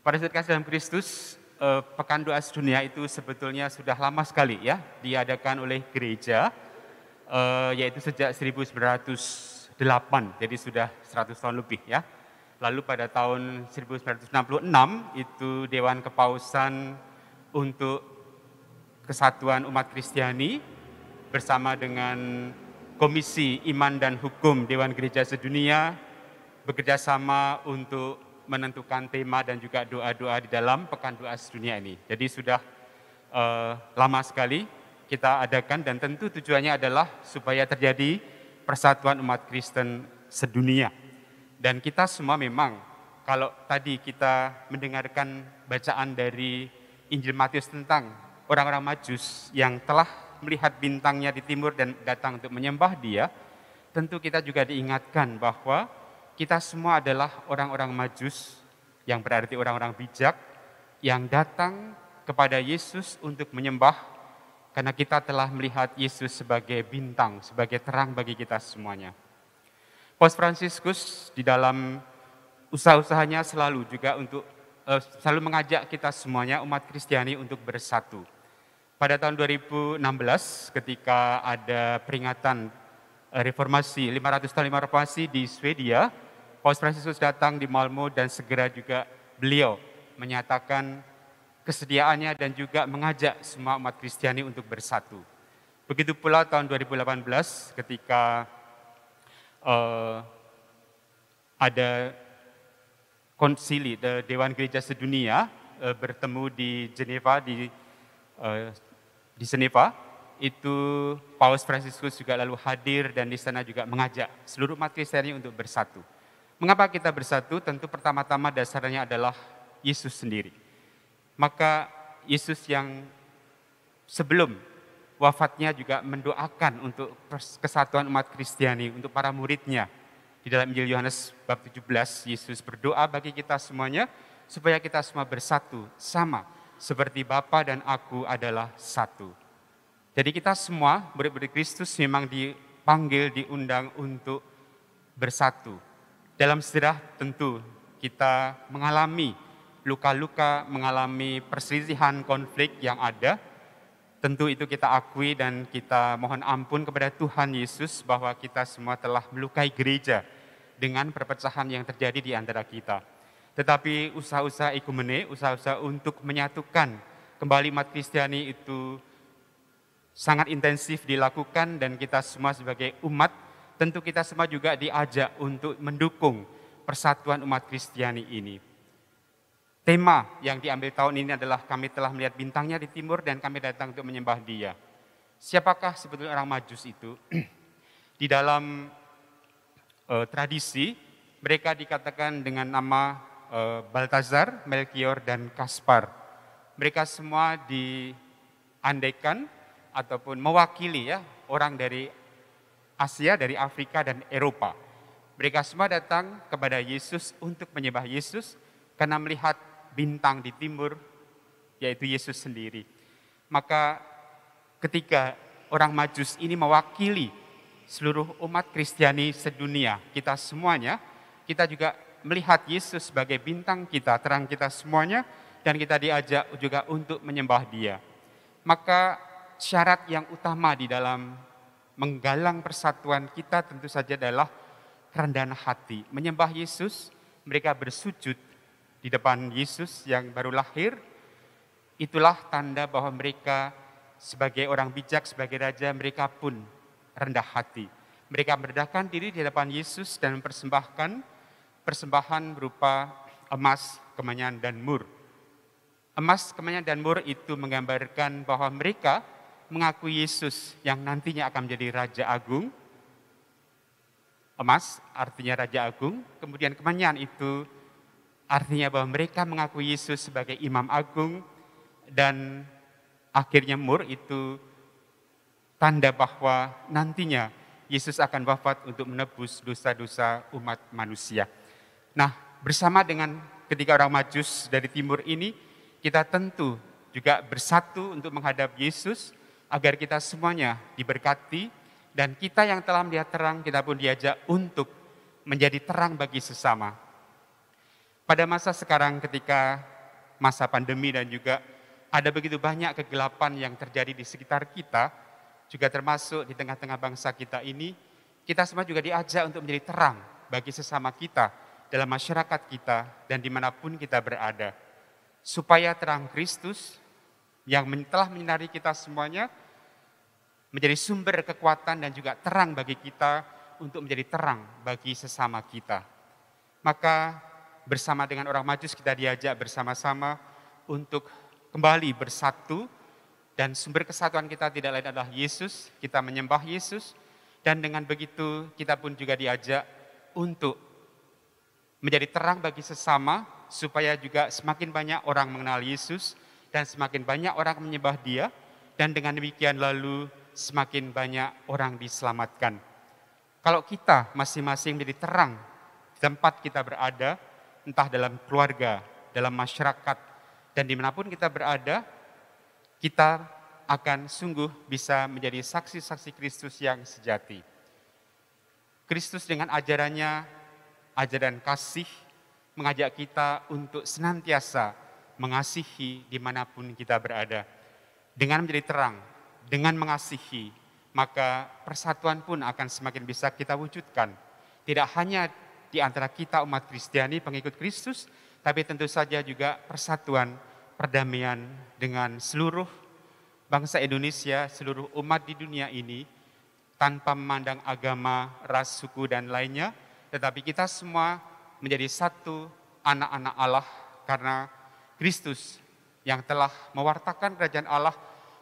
Pada saat kasih dalam Kristus, eh, Pekan Doa Sedunia itu sebetulnya sudah lama sekali ya diadakan oleh gereja, eh, yaitu sejak 1908, jadi sudah 100 tahun lebih ya. Lalu pada tahun 1966 itu Dewan Kepausan untuk Kesatuan Umat Kristiani bersama dengan Komisi Iman dan Hukum Dewan Gereja Sedunia bekerja sama untuk menentukan tema dan juga doa-doa di dalam Pekan Doa Sedunia ini. Jadi sudah uh, lama sekali kita adakan dan tentu tujuannya adalah supaya terjadi persatuan umat Kristen sedunia. Dan kita semua memang kalau tadi kita mendengarkan bacaan dari Injil Matius tentang orang-orang Majus yang telah melihat bintangnya di timur dan datang untuk menyembah dia, tentu kita juga diingatkan bahwa kita semua adalah orang-orang majus yang berarti orang-orang bijak yang datang kepada Yesus untuk menyembah karena kita telah melihat Yesus sebagai bintang, sebagai terang bagi kita semuanya. Paus Fransiskus di dalam usaha-usahanya selalu juga untuk uh, selalu mengajak kita semuanya umat Kristiani untuk bersatu. Pada tahun 2016 ketika ada peringatan eh, reformasi 500 tahun reformasi di Swedia, Paus Fransiskus datang di Malmo dan segera juga beliau menyatakan kesediaannya dan juga mengajak semua umat Kristiani untuk bersatu. Begitu pula tahun 2018 ketika uh, ada konsili Dewan Gereja Sedunia uh, bertemu di Geneva di uh, di Geneva itu Paus Fransiskus juga lalu hadir dan di sana juga mengajak seluruh umat Kristiani untuk bersatu. Mengapa kita bersatu? Tentu pertama-tama dasarnya adalah Yesus sendiri. Maka Yesus yang sebelum wafatnya juga mendoakan untuk kesatuan umat Kristiani, untuk para muridnya. Di dalam Injil Yohanes bab 17, Yesus berdoa bagi kita semuanya supaya kita semua bersatu, sama seperti Bapa dan aku adalah satu. Jadi kita semua murid-murid Kristus memang dipanggil, diundang untuk bersatu, dalam sejarah tentu kita mengalami luka-luka, mengalami perselisihan konflik yang ada. Tentu itu kita akui dan kita mohon ampun kepada Tuhan Yesus bahwa kita semua telah melukai gereja dengan perpecahan yang terjadi di antara kita. Tetapi usaha-usaha ekumene, usaha-usaha untuk menyatukan kembali umat Kristiani itu sangat intensif dilakukan dan kita semua sebagai umat tentu kita semua juga diajak untuk mendukung persatuan umat Kristiani ini. Tema yang diambil tahun ini adalah kami telah melihat bintangnya di timur dan kami datang untuk menyembah dia. Siapakah sebetulnya orang majus itu? di dalam uh, tradisi, mereka dikatakan dengan nama uh, Baltazar, Melchior, dan Kaspar. Mereka semua diandaikan ataupun mewakili ya orang dari Asia, dari Afrika dan Eropa. Mereka semua datang kepada Yesus untuk menyembah Yesus karena melihat bintang di timur, yaitu Yesus sendiri. Maka ketika orang Majus ini mewakili seluruh umat Kristiani sedunia, kita semuanya, kita juga melihat Yesus sebagai bintang kita, terang kita semuanya, dan kita diajak juga untuk menyembah dia. Maka syarat yang utama di dalam menggalang persatuan kita tentu saja adalah kerendahan hati. Menyembah Yesus, mereka bersujud di depan Yesus yang baru lahir. Itulah tanda bahwa mereka sebagai orang bijak, sebagai raja, mereka pun rendah hati. Mereka merendahkan diri di depan Yesus dan mempersembahkan persembahan berupa emas, kemenyan, dan mur. Emas, kemenyan, dan mur itu menggambarkan bahwa mereka mengakui Yesus yang nantinya akan menjadi Raja Agung. Emas artinya Raja Agung, kemudian kemenyan itu artinya bahwa mereka mengakui Yesus sebagai Imam Agung dan akhirnya mur itu tanda bahwa nantinya Yesus akan wafat untuk menebus dosa-dosa umat manusia. Nah, bersama dengan ketiga orang majus dari timur ini, kita tentu juga bersatu untuk menghadap Yesus agar kita semuanya diberkati dan kita yang telah melihat terang kita pun diajak untuk menjadi terang bagi sesama. Pada masa sekarang ketika masa pandemi dan juga ada begitu banyak kegelapan yang terjadi di sekitar kita, juga termasuk di tengah-tengah bangsa kita ini, kita semua juga diajak untuk menjadi terang bagi sesama kita dalam masyarakat kita dan di mana pun kita berada. Supaya terang Kristus yang telah menyinari kita semuanya menjadi sumber kekuatan dan juga terang bagi kita untuk menjadi terang bagi sesama kita. Maka bersama dengan orang majus kita diajak bersama-sama untuk kembali bersatu dan sumber kesatuan kita tidak lain adalah Yesus, kita menyembah Yesus dan dengan begitu kita pun juga diajak untuk menjadi terang bagi sesama supaya juga semakin banyak orang mengenal Yesus dan semakin banyak orang menyembah Dia dan dengan demikian lalu semakin banyak orang diselamatkan. Kalau kita masing-masing menjadi terang tempat kita berada, entah dalam keluarga, dalam masyarakat, dan di mana pun kita berada, kita akan sungguh bisa menjadi saksi-saksi Kristus yang sejati. Kristus dengan ajarannya, ajaran kasih, mengajak kita untuk senantiasa mengasihi di mana pun kita berada. Dengan menjadi terang, dengan mengasihi, maka persatuan pun akan semakin bisa kita wujudkan. Tidak hanya di antara kita umat Kristiani pengikut Kristus, tapi tentu saja juga persatuan, perdamaian dengan seluruh bangsa Indonesia, seluruh umat di dunia ini, tanpa memandang agama, ras, suku, dan lainnya, tetapi kita semua menjadi satu anak-anak Allah karena Kristus yang telah mewartakan kerajaan Allah,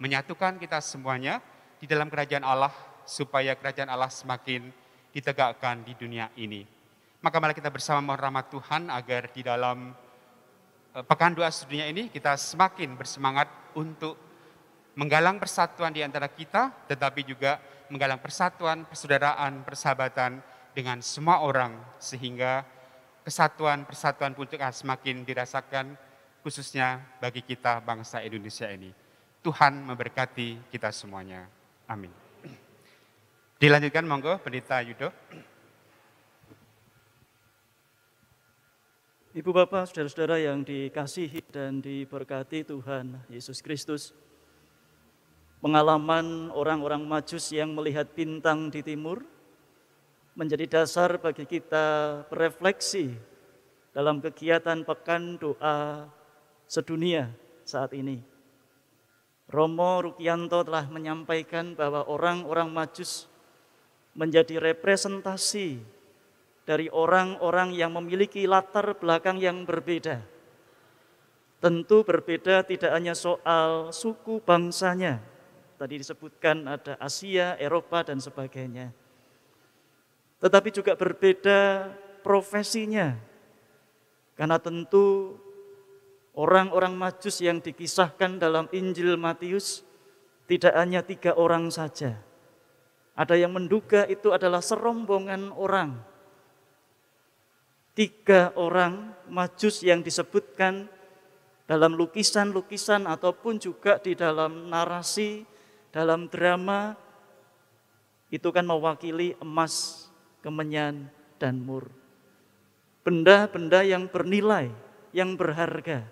menyatukan kita semuanya di dalam kerajaan Allah, supaya kerajaan Allah semakin ditegakkan di dunia ini. Maka mari kita bersama mohon rahmat Tuhan agar di dalam eh, pekan doa sedunia ini kita semakin bersemangat untuk menggalang persatuan di antara kita, tetapi juga menggalang persatuan, persaudaraan, persahabatan dengan semua orang sehingga kesatuan persatuan pun akan semakin dirasakan khususnya bagi kita bangsa Indonesia ini. Tuhan memberkati kita semuanya. Amin. Dilanjutkan monggo Pendeta Yudo. Ibu Bapak, saudara-saudara yang dikasihi dan diberkati Tuhan Yesus Kristus. Pengalaman orang-orang majus yang melihat bintang di timur menjadi dasar bagi kita berefleksi dalam kegiatan pekan doa sedunia saat ini. Romo Rukianto telah menyampaikan bahwa orang-orang majus menjadi representasi dari orang-orang yang memiliki latar belakang yang berbeda. Tentu berbeda tidak hanya soal suku bangsanya. Tadi disebutkan ada Asia, Eropa, dan sebagainya. Tetapi juga berbeda profesinya. Karena tentu orang-orang majus yang dikisahkan dalam Injil Matius tidak hanya tiga orang saja. Ada yang menduga itu adalah serombongan orang tiga orang majus yang disebutkan dalam lukisan-lukisan ataupun juga di dalam narasi, dalam drama, itu kan mewakili emas, kemenyan, dan mur. Benda-benda yang bernilai, yang berharga,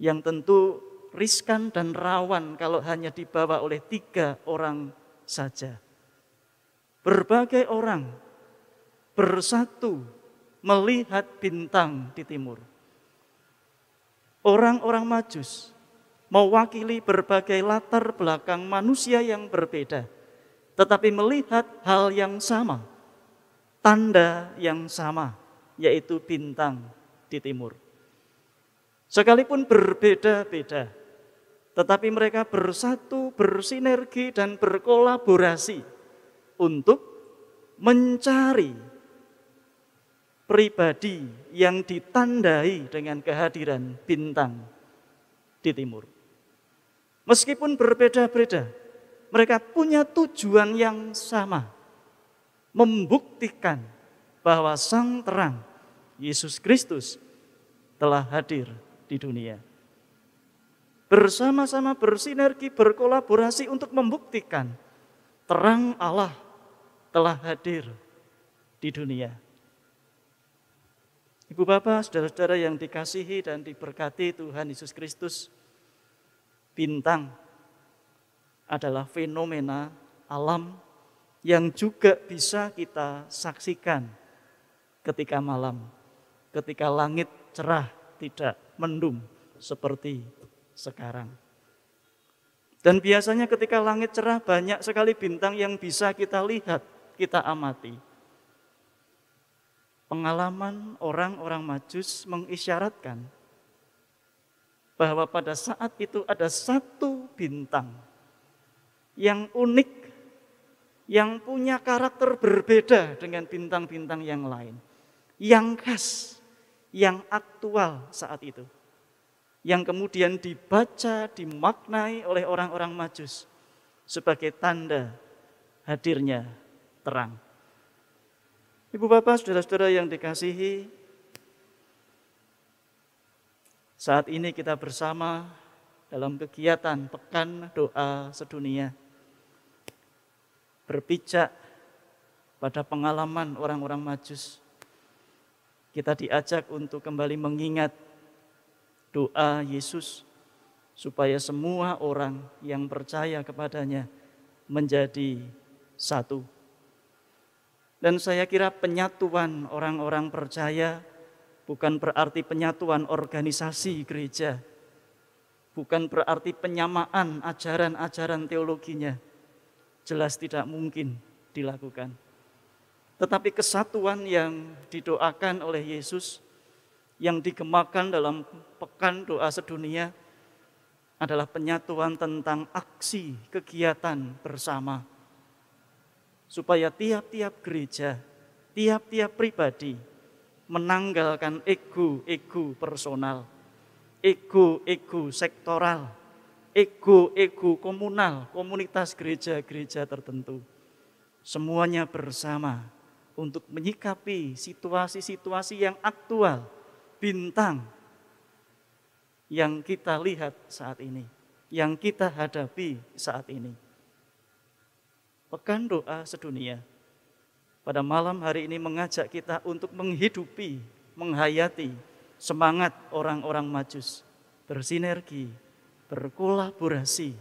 yang tentu riskan dan rawan kalau hanya dibawa oleh tiga orang saja. Berbagai orang bersatu melihat bintang di timur. Orang-orang Majus mewakili berbagai latar belakang manusia yang berbeda, tetapi melihat hal yang sama, tanda yang sama, yaitu bintang di timur. Sekalipun berbeda-beda, tetapi mereka bersatu, bersinergi, dan berkolaborasi untuk mencari pribadi yang ditandai dengan kehadiran bintang di timur. Meskipun berbeda-beda, mereka punya tujuan yang sama. Membuktikan bahwa sang terang, Yesus Kristus, telah hadir di dunia. Bersama-sama bersinergi, berkolaborasi untuk membuktikan terang Allah telah hadir di dunia. Ibu Bapak, saudara-saudara yang dikasihi dan diberkati Tuhan Yesus Kristus, bintang adalah fenomena alam yang juga bisa kita saksikan ketika malam, ketika langit cerah tidak mendung seperti sekarang. Dan biasanya ketika langit cerah banyak sekali bintang yang bisa kita lihat, kita amati. Pengalaman orang-orang Majus mengisyaratkan bahwa pada saat itu ada satu bintang yang unik, yang punya karakter berbeda dengan bintang-bintang yang lain, yang khas, yang aktual saat itu, yang kemudian dibaca, dimaknai oleh orang-orang Majus sebagai tanda hadirnya terang. Ibu bapak, saudara-saudara yang dikasihi, saat ini kita bersama dalam kegiatan Pekan Doa Sedunia. Berpijak pada pengalaman orang-orang majus. Kita diajak untuk kembali mengingat doa Yesus supaya semua orang yang percaya kepadanya menjadi satu. Dan saya kira penyatuan orang-orang percaya bukan berarti penyatuan organisasi gereja, bukan berarti penyamaan ajaran-ajaran teologinya. Jelas tidak mungkin dilakukan. Tetapi kesatuan yang didoakan oleh Yesus, yang digemakan dalam pekan doa sedunia, adalah penyatuan tentang aksi kegiatan bersama supaya tiap-tiap gereja, tiap-tiap pribadi menanggalkan ego-ego personal, ego-ego sektoral, ego-ego komunal, komunitas gereja-gereja tertentu. Semuanya bersama untuk menyikapi situasi-situasi yang aktual, bintang yang kita lihat saat ini, yang kita hadapi saat ini. Pekan doa sedunia. Pada malam hari ini mengajak kita untuk menghidupi, menghayati semangat orang-orang majus. Bersinergi, berkolaborasi,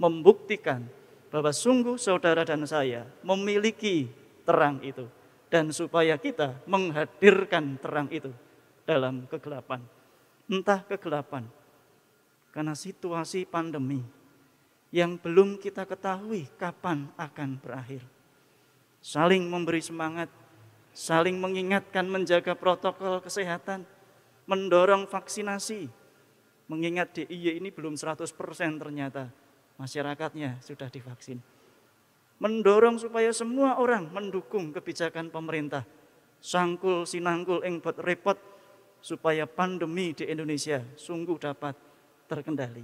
membuktikan bahwa sungguh saudara dan saya memiliki terang itu. Dan supaya kita menghadirkan terang itu dalam kegelapan. Entah kegelapan, karena situasi pandemi, yang belum kita ketahui kapan akan berakhir. Saling memberi semangat, saling mengingatkan menjaga protokol kesehatan, mendorong vaksinasi. Mengingat DIY ini belum 100% ternyata masyarakatnya sudah divaksin. Mendorong supaya semua orang mendukung kebijakan pemerintah. Sangkul sinangkul ing repot supaya pandemi di Indonesia sungguh dapat terkendali.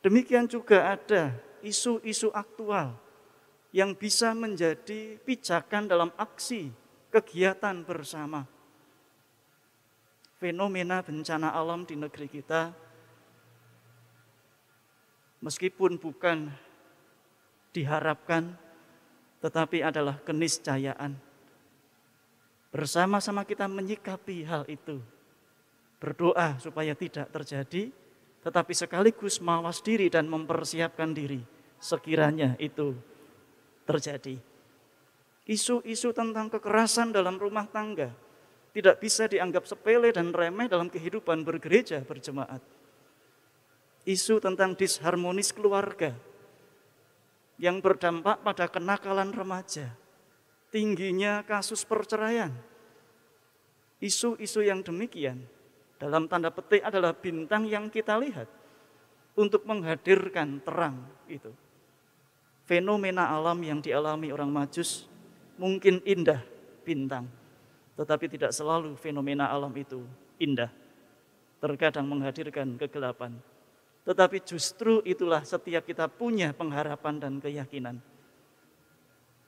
Demikian juga ada isu-isu aktual yang bisa menjadi pijakan dalam aksi kegiatan bersama. Fenomena bencana alam di negeri kita meskipun bukan diharapkan tetapi adalah keniscayaan. Bersama-sama kita menyikapi hal itu. Berdoa supaya tidak terjadi, tetapi sekaligus mawas diri dan mempersiapkan diri sekiranya itu terjadi. Isu-isu tentang kekerasan dalam rumah tangga tidak bisa dianggap sepele dan remeh dalam kehidupan bergereja berjemaat. Isu tentang disharmonis keluarga yang berdampak pada kenakalan remaja, tingginya kasus perceraian. Isu-isu yang demikian dalam tanda petik adalah bintang yang kita lihat untuk menghadirkan terang itu. Fenomena alam yang dialami orang Majus mungkin indah bintang, tetapi tidak selalu fenomena alam itu indah. Terkadang menghadirkan kegelapan. Tetapi justru itulah setiap kita punya pengharapan dan keyakinan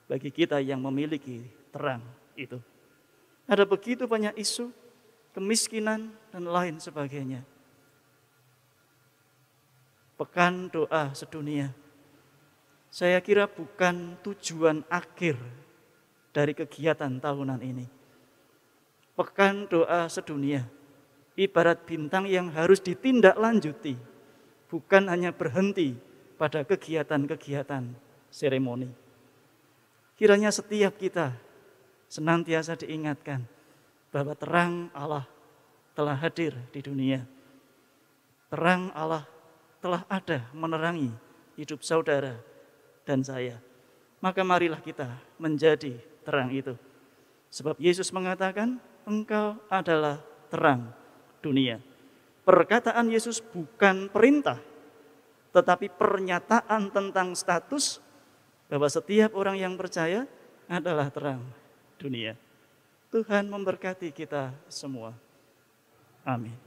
bagi kita yang memiliki terang itu. Ada begitu banyak isu kemiskinan, dan lain sebagainya. Pekan doa sedunia. Saya kira bukan tujuan akhir dari kegiatan tahunan ini. pekan doa sedunia ibarat bintang yang harus ditindaklanjuti, bukan hanya berhenti pada kegiatan-kegiatan seremoni. Kiranya setiap kita senantiasa diingatkan bahwa terang Allah telah hadir di dunia. Terang Allah telah ada menerangi hidup saudara dan saya. Maka marilah kita menjadi terang itu. Sebab Yesus mengatakan, engkau adalah terang dunia. Perkataan Yesus bukan perintah, tetapi pernyataan tentang status bahwa setiap orang yang percaya adalah terang dunia. Tuhan memberkati kita semua. Amin.